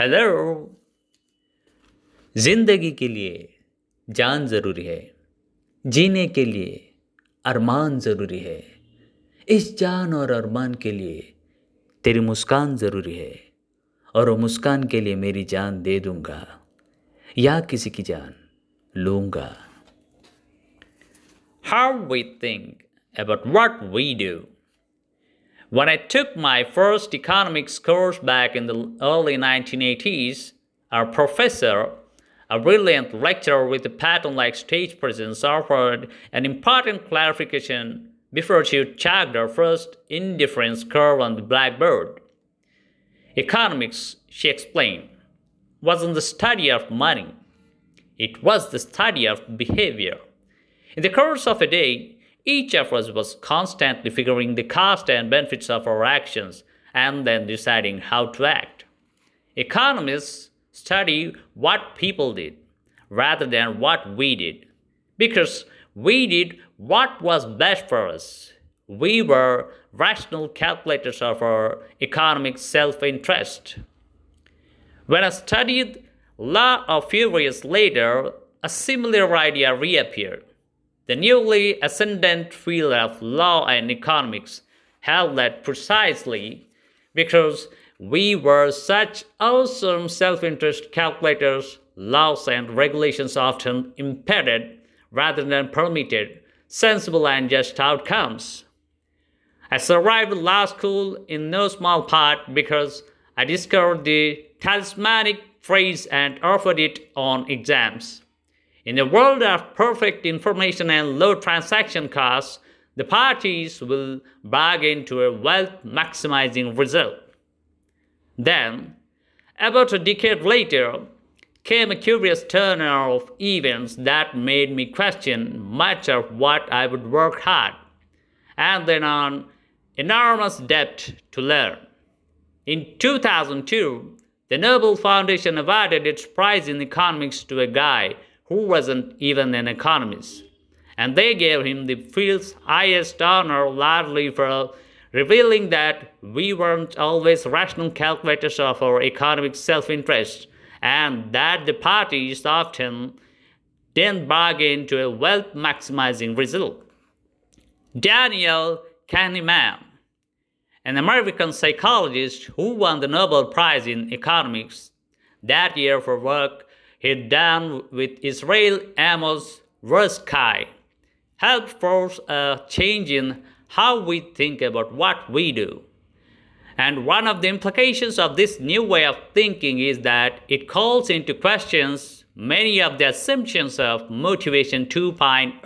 Hello ज़िंदगी के लिए जान ज़रूरी है। जीने के लिए अरमान ज़रूरी है। इस जान और अरमान के लिए तेरी मुस्कान ज़रूरी है। और वो मुस्कान के लिए मेरी जान दे दूँगा। या किसी की जान लूँगा। How we think about what we do. When I took my first economics course back in the early 1980s, our professor, a brilliant lecturer with a Patton like stage presence, offered an important clarification before she chalked her first indifference curve on the blackboard. Economics, she explained, wasn't the study of money, it was the study of behavior. In the course of a day, each of us was constantly figuring the cost and benefits of our actions and then deciding how to act. Economists study what people did rather than what we did because we did what was best for us. We were rational calculators of our economic self interest. When I studied law a few years later, a similar idea reappeared. The newly ascendant field of law and economics held that precisely because we were such awesome self interest calculators, laws and regulations often impeded rather than permitted sensible and just outcomes. I survived law school in no small part because I discovered the talismanic phrase and offered it on exams. In a world of perfect information and low transaction costs, the parties will bargain to a wealth maximizing result. Then, about a decade later, came a curious turn of events that made me question much of what I would work hard and then on enormous depth to learn. In 2002, the Nobel Foundation awarded its prize in economics to a guy who wasn't even an economist. And they gave him the field's highest honor largely for revealing that we weren't always rational calculators of our economic self interest and that the parties often didn't bargain to a wealth maximizing result. Daniel Kahneman, an American psychologist who won the Nobel Prize in Economics that year for work he'd done with Israel Amos Tversky, helped force a change in how we think about what we do. And one of the implications of this new way of thinking is that it calls into questions many of the assumptions of motivation to 2.0.